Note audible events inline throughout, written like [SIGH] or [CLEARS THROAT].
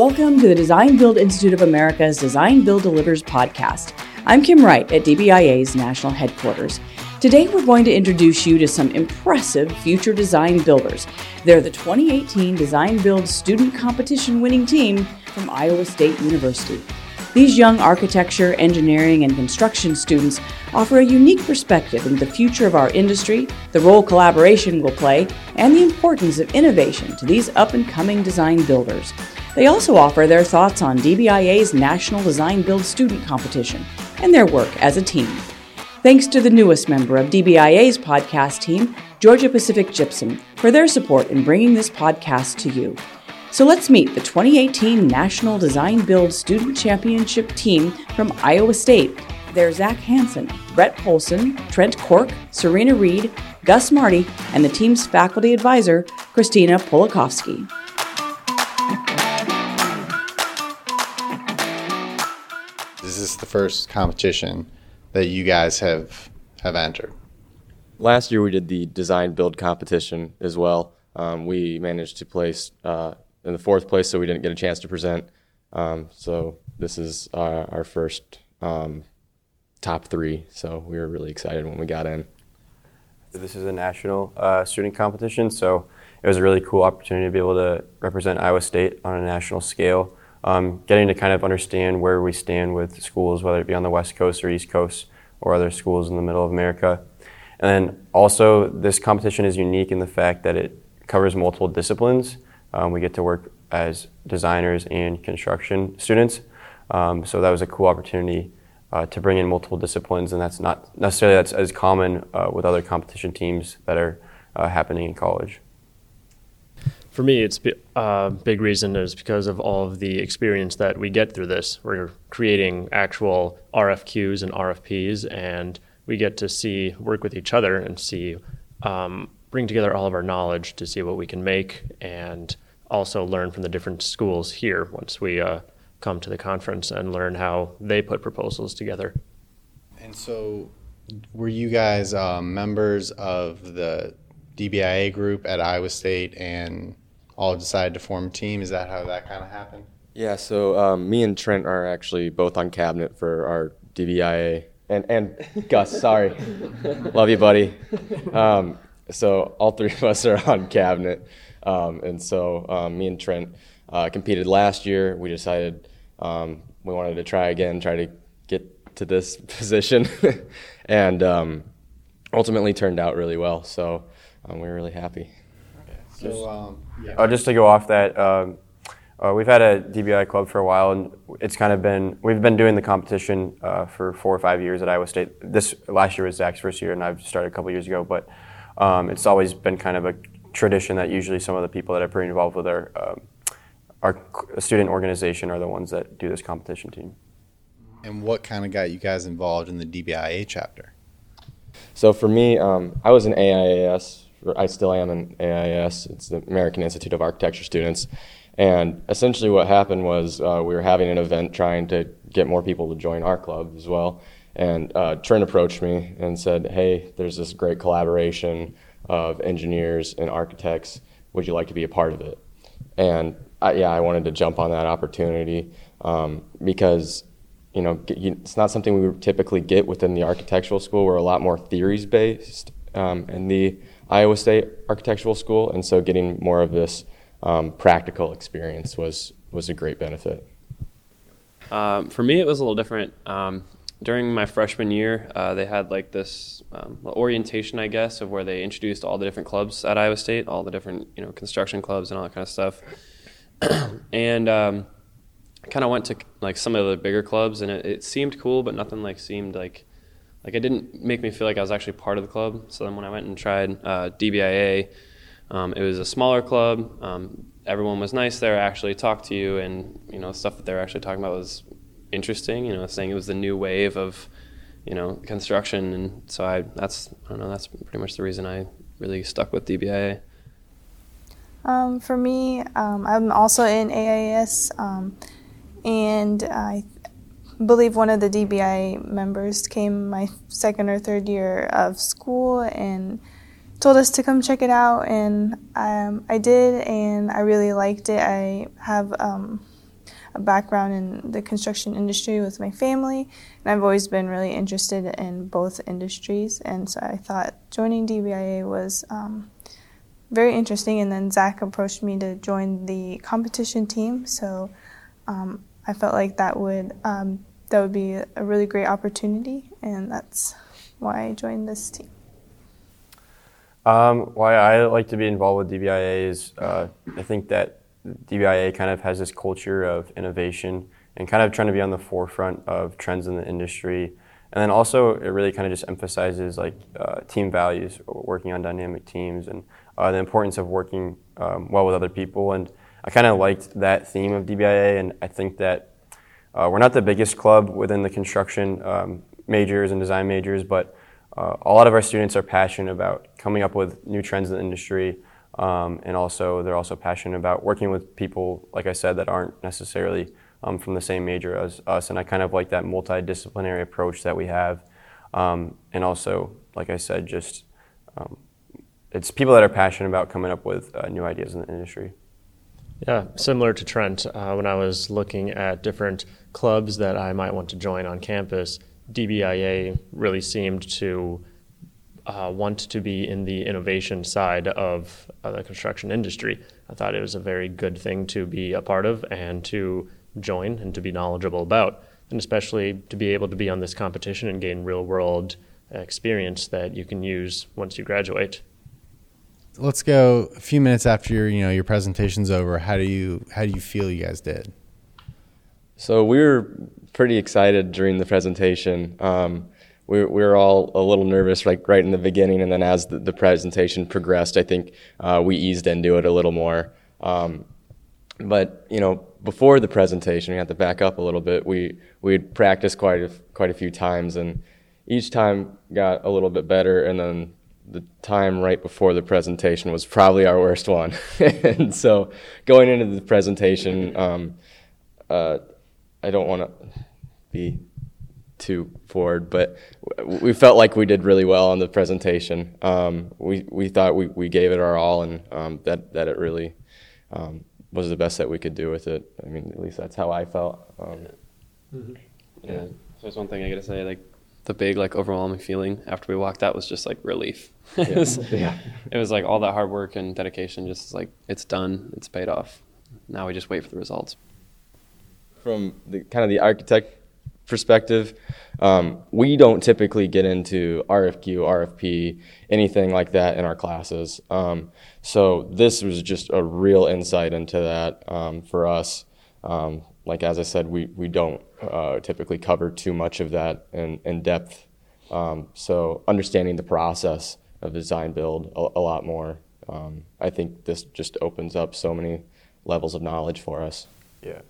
Welcome to the Design Build Institute of America's Design Build Delivers podcast. I'm Kim Wright at DBIA's national headquarters. Today we're going to introduce you to some impressive future design builders. They're the 2018 Design Build Student Competition winning team from Iowa State University. These young architecture, engineering, and construction students offer a unique perspective into the future of our industry, the role collaboration will play, and the importance of innovation to these up and coming design builders. They also offer their thoughts on DBIA's National Design Build Student Competition and their work as a team. Thanks to the newest member of DBIA's podcast team, Georgia Pacific Gypsum, for their support in bringing this podcast to you. So let's meet the 2018 National Design Build Student Championship team from Iowa State. They're Zach Hanson, Brett Polson, Trent Cork, Serena Reed, Gus Marty, and the team's faculty advisor, Christina Polakovsky. First competition that you guys have have entered? Last year we did the design build competition as well. Um, we managed to place uh, in the fourth place, so we didn't get a chance to present. Um, so this is our, our first um, top three. So we were really excited when we got in. This is a national uh, student competition, so it was a really cool opportunity to be able to represent Iowa State on a national scale um, getting to kind of understand where we stand with schools, whether it be on the West Coast or East Coast or other schools in the middle of America. And then also, this competition is unique in the fact that it covers multiple disciplines. Um, we get to work as designers and construction students. Um, so that was a cool opportunity uh, to bring in multiple disciplines, and that's not necessarily that's as common uh, with other competition teams that are uh, happening in college for me, it's a uh, big reason is because of all of the experience that we get through this. We're creating actual RFQs and RFPs, and we get to see work with each other and see um, bring together all of our knowledge to see what we can make, and also learn from the different schools here once we uh, come to the conference and learn how they put proposals together. And so, were you guys um, members of the DBIA group at Iowa State and all decided to form a team. Is that how that kind of happened? Yeah, so um, me and Trent are actually both on cabinet for our DBIA. And, and Gus, sorry. [LAUGHS] Love you, buddy. Um, so all three of us are on cabinet. Um, and so um, me and Trent uh, competed last year. We decided um, we wanted to try again, try to get to this [LAUGHS] position. [LAUGHS] and um, ultimately turned out really well. So we were really happy. So, um, yeah. uh, just to go off that, um, uh, we've had a DBI club for a while, and it's kind of been we've been doing the competition uh, for four or five years at Iowa State. This last year was Zach's first year, and I've started a couple years ago. But um, it's always been kind of a tradition that usually some of the people that are pretty involved with our um, our student organization are the ones that do this competition team. And what kind of got you guys involved in the DBIA chapter? So for me, um, I was an AIAS I still am in AIS. It's the American Institute of Architecture students. And essentially, what happened was uh, we were having an event trying to get more people to join our club as well. And uh, Trent approached me and said, Hey, there's this great collaboration of engineers and architects. Would you like to be a part of it? And I, yeah, I wanted to jump on that opportunity um, because you know it's not something we typically get within the architectural school. We're a lot more theories based, um, and the Iowa State Architectural School, and so getting more of this um, practical experience was was a great benefit. Um, for me, it was a little different. Um, during my freshman year, uh, they had like this um, orientation, I guess, of where they introduced all the different clubs at Iowa State, all the different you know construction clubs and all that kind of stuff. [CLEARS THROAT] and um, kind of went to like some of the bigger clubs, and it, it seemed cool, but nothing like seemed like like it didn't make me feel like I was actually part of the club. So then when I went and tried uh, DBIA, um, it was a smaller club. Um, everyone was nice there. Actually talked to you, and you know stuff that they were actually talking about was interesting. You know, saying it was the new wave of you know construction, and so I that's I don't know that's pretty much the reason I really stuck with DBIA. Um, for me, um, I'm also in AIS, um, and I believe one of the DBI members came my second or third year of school and told us to come check it out, and um, I did, and I really liked it. I have um, a background in the construction industry with my family, and I've always been really interested in both industries. And so I thought joining DBIA was um, very interesting. And then Zach approached me to join the competition team, so um, I felt like that would um, that would be a really great opportunity, and that's why I joined this team. Um, why I like to be involved with DBIA is uh, I think that DBIA kind of has this culture of innovation and kind of trying to be on the forefront of trends in the industry. And then also, it really kind of just emphasizes like uh, team values, working on dynamic teams, and uh, the importance of working um, well with other people. And I kind of liked that theme of DBIA, and I think that uh, we're not the biggest club within the construction um, majors and design majors, but uh, a lot of our students are passionate about coming up with new trends in the industry, um, and also they're also passionate about working with people, like I said, that aren't necessarily um, from the same major as us. And I kind of like that multidisciplinary approach that we have, um, and also, like I said, just um, it's people that are passionate about coming up with uh, new ideas in the industry. Yeah, similar to Trent, uh, when I was looking at different clubs that I might want to join on campus, DBIA really seemed to uh, want to be in the innovation side of uh, the construction industry. I thought it was a very good thing to be a part of and to join and to be knowledgeable about, and especially to be able to be on this competition and gain real world experience that you can use once you graduate. Let's go a few minutes after your you know your presentation's over. How do you how do you feel you guys did? So we were pretty excited during the presentation. Um, we, we were all a little nervous like right in the beginning, and then as the, the presentation progressed, I think uh, we eased into it a little more. Um, but you know, before the presentation, we had to back up a little bit. We we had practiced quite a, quite a few times, and each time got a little bit better. And then the time right before the presentation was probably our worst one. [LAUGHS] and so, going into the presentation, um, uh, I don't want to be too forward, but we felt like we did really well on the presentation. Um, we we thought we, we gave it our all, and um, that that it really um, was the best that we could do with it. I mean, at least that's how I felt. Um, mm-hmm. Yeah. yeah. So that's one thing I gotta say. Like the big like overwhelming feeling after we walked out was just like relief. [LAUGHS] it, was, [LAUGHS] yeah. it was like all that hard work and dedication. Just like it's done. It's paid off. Now we just wait for the results. From the kind of the architect perspective, um, we don't typically get into RFQ, RFP, anything like that in our classes. Um, so this was just a real insight into that um, for us. Um, like as I said, we we don't uh, typically cover too much of that in, in depth. Um, so understanding the process of design build a, a lot more, um, I think this just opens up so many levels of knowledge for us. Yeah.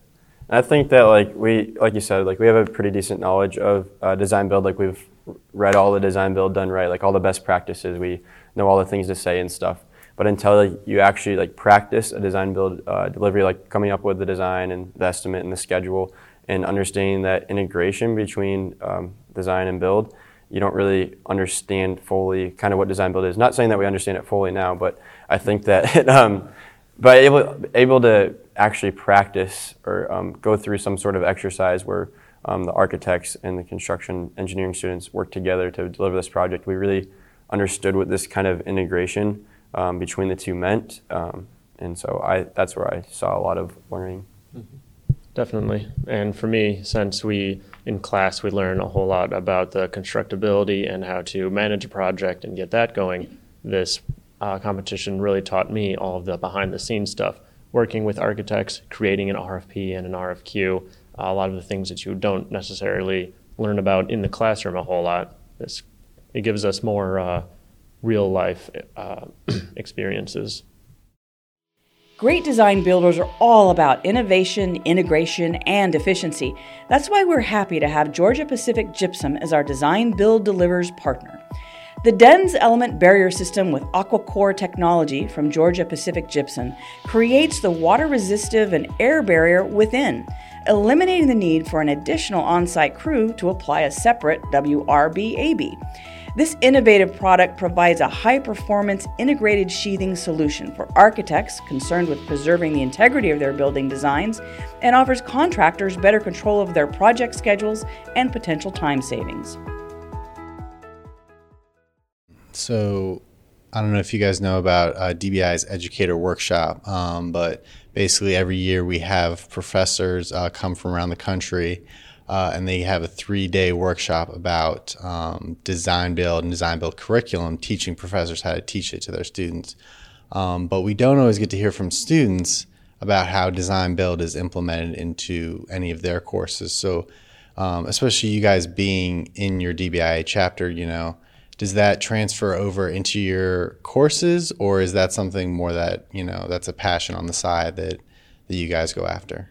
I think that like we, like you said, like we have a pretty decent knowledge of uh, design build. Like we've read all the design build done right, like all the best practices. We know all the things to say and stuff. But until like, you actually like practice a design build uh, delivery, like coming up with the design and the estimate and the schedule, and understanding that integration between um, design and build, you don't really understand fully kind of what design build is. Not saying that we understand it fully now, but I think that [LAUGHS] um, by able able to actually practice or um, go through some sort of exercise where um, the architects and the construction engineering students work together to deliver this project, we really understood what this kind of integration um, between the two meant. Um, and so I, that's where I saw a lot of learning. Mm-hmm. Definitely. And for me, since we in class we learn a whole lot about the constructability and how to manage a project and get that going, this uh, competition really taught me all of the behind the scenes stuff working with architects, creating an RFP and an RFQ, uh, a lot of the things that you don't necessarily learn about in the classroom a whole lot. This, it gives us more uh, real life uh, [CLEARS THROAT] experiences. Great design builders are all about innovation, integration, and efficiency. That's why we're happy to have Georgia Pacific Gypsum as our Design Build Delivers partner. The DENS element barrier system with AquaKOR technology from Georgia Pacific Gypsum creates the water resistive and air barrier within, eliminating the need for an additional on site crew to apply a separate WRBAB. This innovative product provides a high performance integrated sheathing solution for architects concerned with preserving the integrity of their building designs and offers contractors better control of their project schedules and potential time savings. So, I don't know if you guys know about uh, DBI's Educator Workshop, um, but basically every year we have professors uh, come from around the country uh, and they have a three day workshop about um, design build and design build curriculum, teaching professors how to teach it to their students. Um, but we don't always get to hear from students about how design build is implemented into any of their courses. So, um, especially you guys being in your DBIA chapter, you know, does that transfer over into your courses, or is that something more that you know that's a passion on the side that that you guys go after?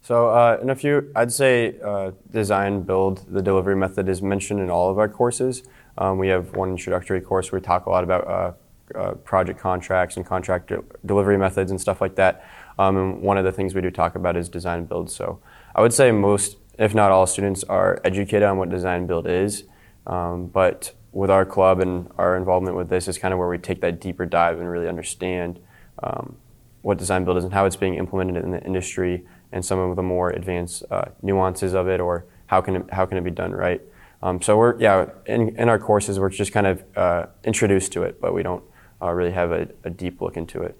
So, uh, in a few, I'd say uh, design, build, the delivery method is mentioned in all of our courses. Um, we have one introductory course where we talk a lot about uh, uh project contracts and contract de- delivery methods and stuff like that. Um, and one of the things we do talk about is design build. So, I would say most, if not all, students are educated on what design build is. Um, but with our club and our involvement with this is kind of where we take that deeper dive and really understand um, what design build is and how it's being implemented in the industry and some of the more advanced uh, nuances of it or how can it, how can it be done right. Um, so we're yeah in, in our courses we're just kind of uh, introduced to it, but we don't uh, really have a, a, deep look into it.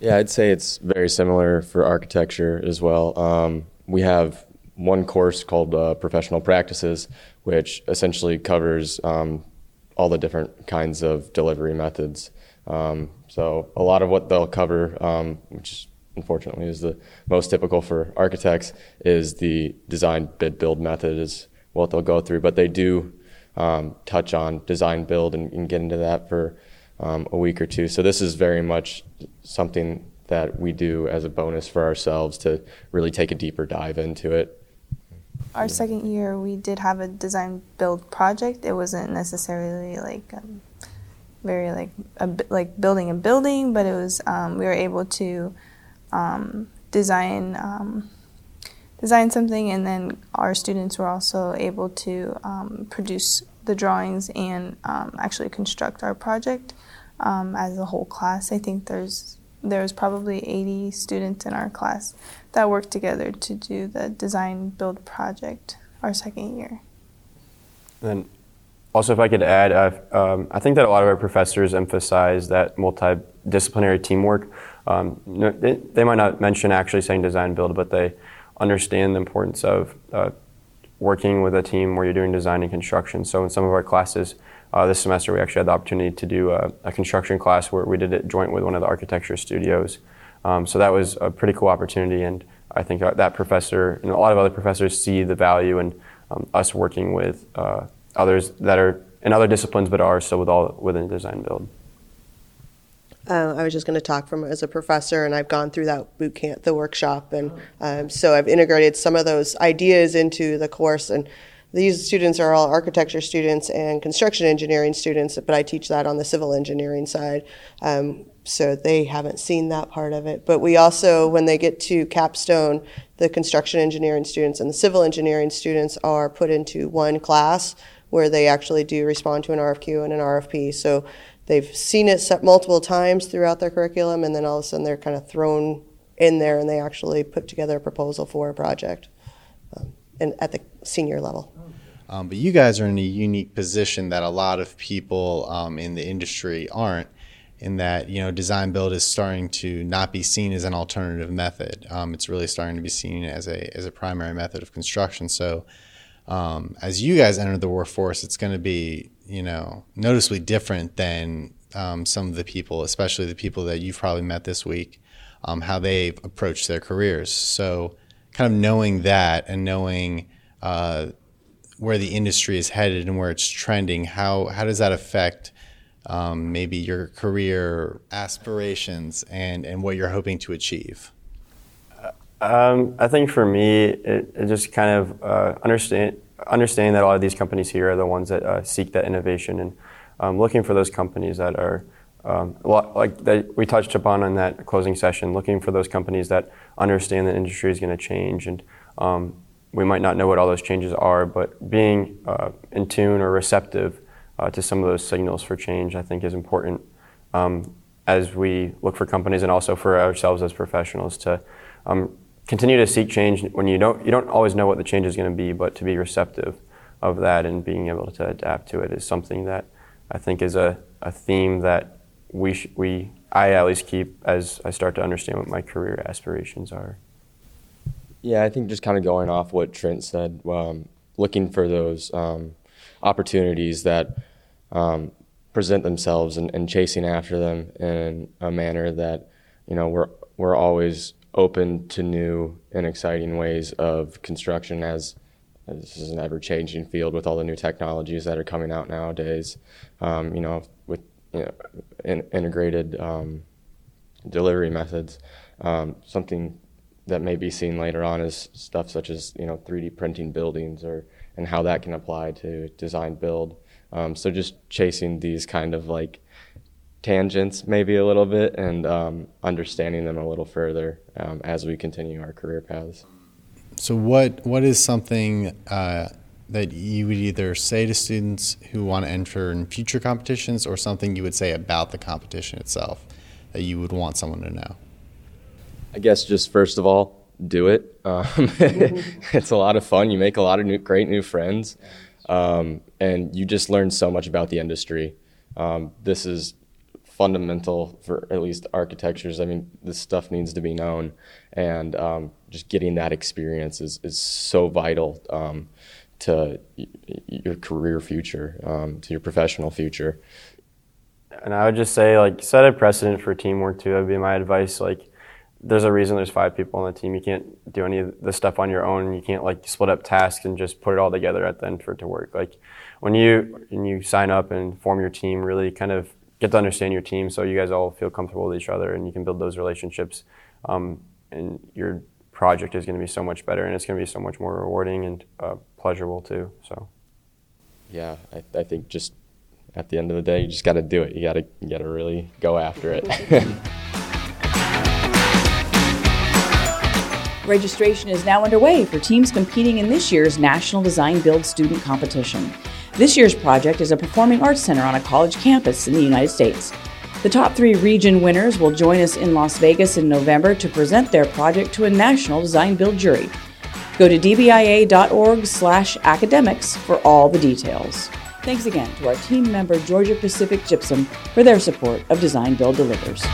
Yeah, I'd say it's very similar for architecture as well. Um, we have one course called uh, Professional Practices, which essentially covers um, all the different kinds of delivery methods. Um, so a lot of what they'll cover, um, which unfortunately is the most typical for architects is the design bid build method is what they'll go through. But they do um, touch on design build and, and, get into that for um, a week or two. So this is very much something that we do as a bonus for ourselves to really take a deeper dive into it our second year we did have a design build project. It wasn't necessarily like um, very like a, like building a building but it was um, we were able to um, design um, design something, and then our students were also able to um, produce the drawings and um, actually construct our project um, as a whole class. I think there's there was probably 80 students in our class that worked together to do the design build project our second year. And also, if I could add, um, I think that a lot of our professors emphasize that multidisciplinary teamwork. Um, they, they, might not mention actually saying design build, but they understand the importance of uh, working with a team where you're doing design and construction. So in some of our classes uh, this semester, we actually had the opportunity to do a, a, construction class where we did it joint with one of the architecture studios. Um, so that was a pretty cool opportunity, and I think that professor and a lot of other professors see the value in um, us working with uh, others that are in other disciplines but are still with all within design build. Uh, I was just going to talk from as a professor, and I've gone through that boot camp, the workshop, and um, so I've integrated some of those ideas into the course. And these students are all architecture students and construction engineering students, but I teach that on the civil engineering side. Um, so they haven't seen that part of it. But we also, when they get to capstone, the construction engineering students and the civil engineering students are put into one class where they actually do respond to an RFQ and an RFP. So they've seen it multiple times throughout their curriculum, and then all of a sudden they're kind of thrown in there and they actually put together a proposal for a project um, and at the senior level. Um, but you guys are in a unique position that a lot of people um, in the industry aren't in that you know design build is starting to not be seen as an alternative method. Um, it's really starting to be seen as a as a primary method of construction. So um, as you guys enter the workforce, it's going to be you know noticeably different than um, some of the people, especially the people that you've probably met this week, um, how they've approached their careers. So kind of knowing that and knowing uh, where the industry is headed and where it's trending, how how does that affect um, maybe your career aspirations and and what you're hoping to achieve? Um, I think for me, it, it just kind of uh, understand understanding that a lot of these companies here are the ones that uh, seek that innovation and um, looking for those companies that are um, like that we touched upon in that closing session, looking for those companies that understand the industry is going to change and um, we might not know what all those changes are, but being uh, in tune or receptive uh, to some of those signals for change, I think, is important um, as we look for companies and also for ourselves as professionals to um, continue to seek change when you don't you don't always know what the change is going to be, but to be receptive of that and being able to adapt to it is something that I think is a, a theme that we sh- we I at least keep as I start to understand what my career aspirations are. Yeah, I think just kind of going off what Trent said, um, looking for those um, opportunities that um, present themselves and, and, chasing after them in a manner that you know we're we're always open to new and exciting ways of construction as, this is an ever changing field with all the new technologies that are coming out nowadays. Um, you know, with you know, in, integrated um, delivery methods, um, something that may be seen later on is stuff such as you know 3D printing buildings or and how that can apply to design build. Um, so just chasing these kind of like tangents maybe a little bit and um, understanding them a little further um, as we continue our career paths. So what what is something uh, that you would either say to students who want to enter in future competitions or something you would say about the competition itself that you would want someone to know? I guess just first of all, do it. Um, [LAUGHS] it's a lot of fun. You make a lot of new, great new friends, um, and you just learn so much about the industry. Um, this is fundamental for at least architectures. I mean, this stuff needs to be known, and um, just getting that experience is, is so vital um, to your career future, um, to your professional future. And I would just say, like, set a precedent for teamwork too. That'd be my advice. Like, there's a reason there's five people on the team. You can't do any of the stuff on your own. You can't like split up tasks and just put it all together at the end for it to work. Like when you when you sign up and form your team, really kind of get to understand your team so you guys all feel comfortable with each other and you can build those relationships. Um, and your project is going to be so much better and it's going to be so much more rewarding and uh, pleasurable too. So, yeah, I, I think just at the end of the day, you just got to do it. You got to you got to really go after it. [LAUGHS] Registration is now underway for teams competing in this year's National Design Build Student Competition. This year's project is a performing arts center on a college campus in the United States. The top three region winners will join us in Las Vegas in November to present their project to a national design build jury. Go to dbia.org slash academics for all the details. Thanks again to our team member Georgia Pacific Gypsum for their support of Design Build Delivers.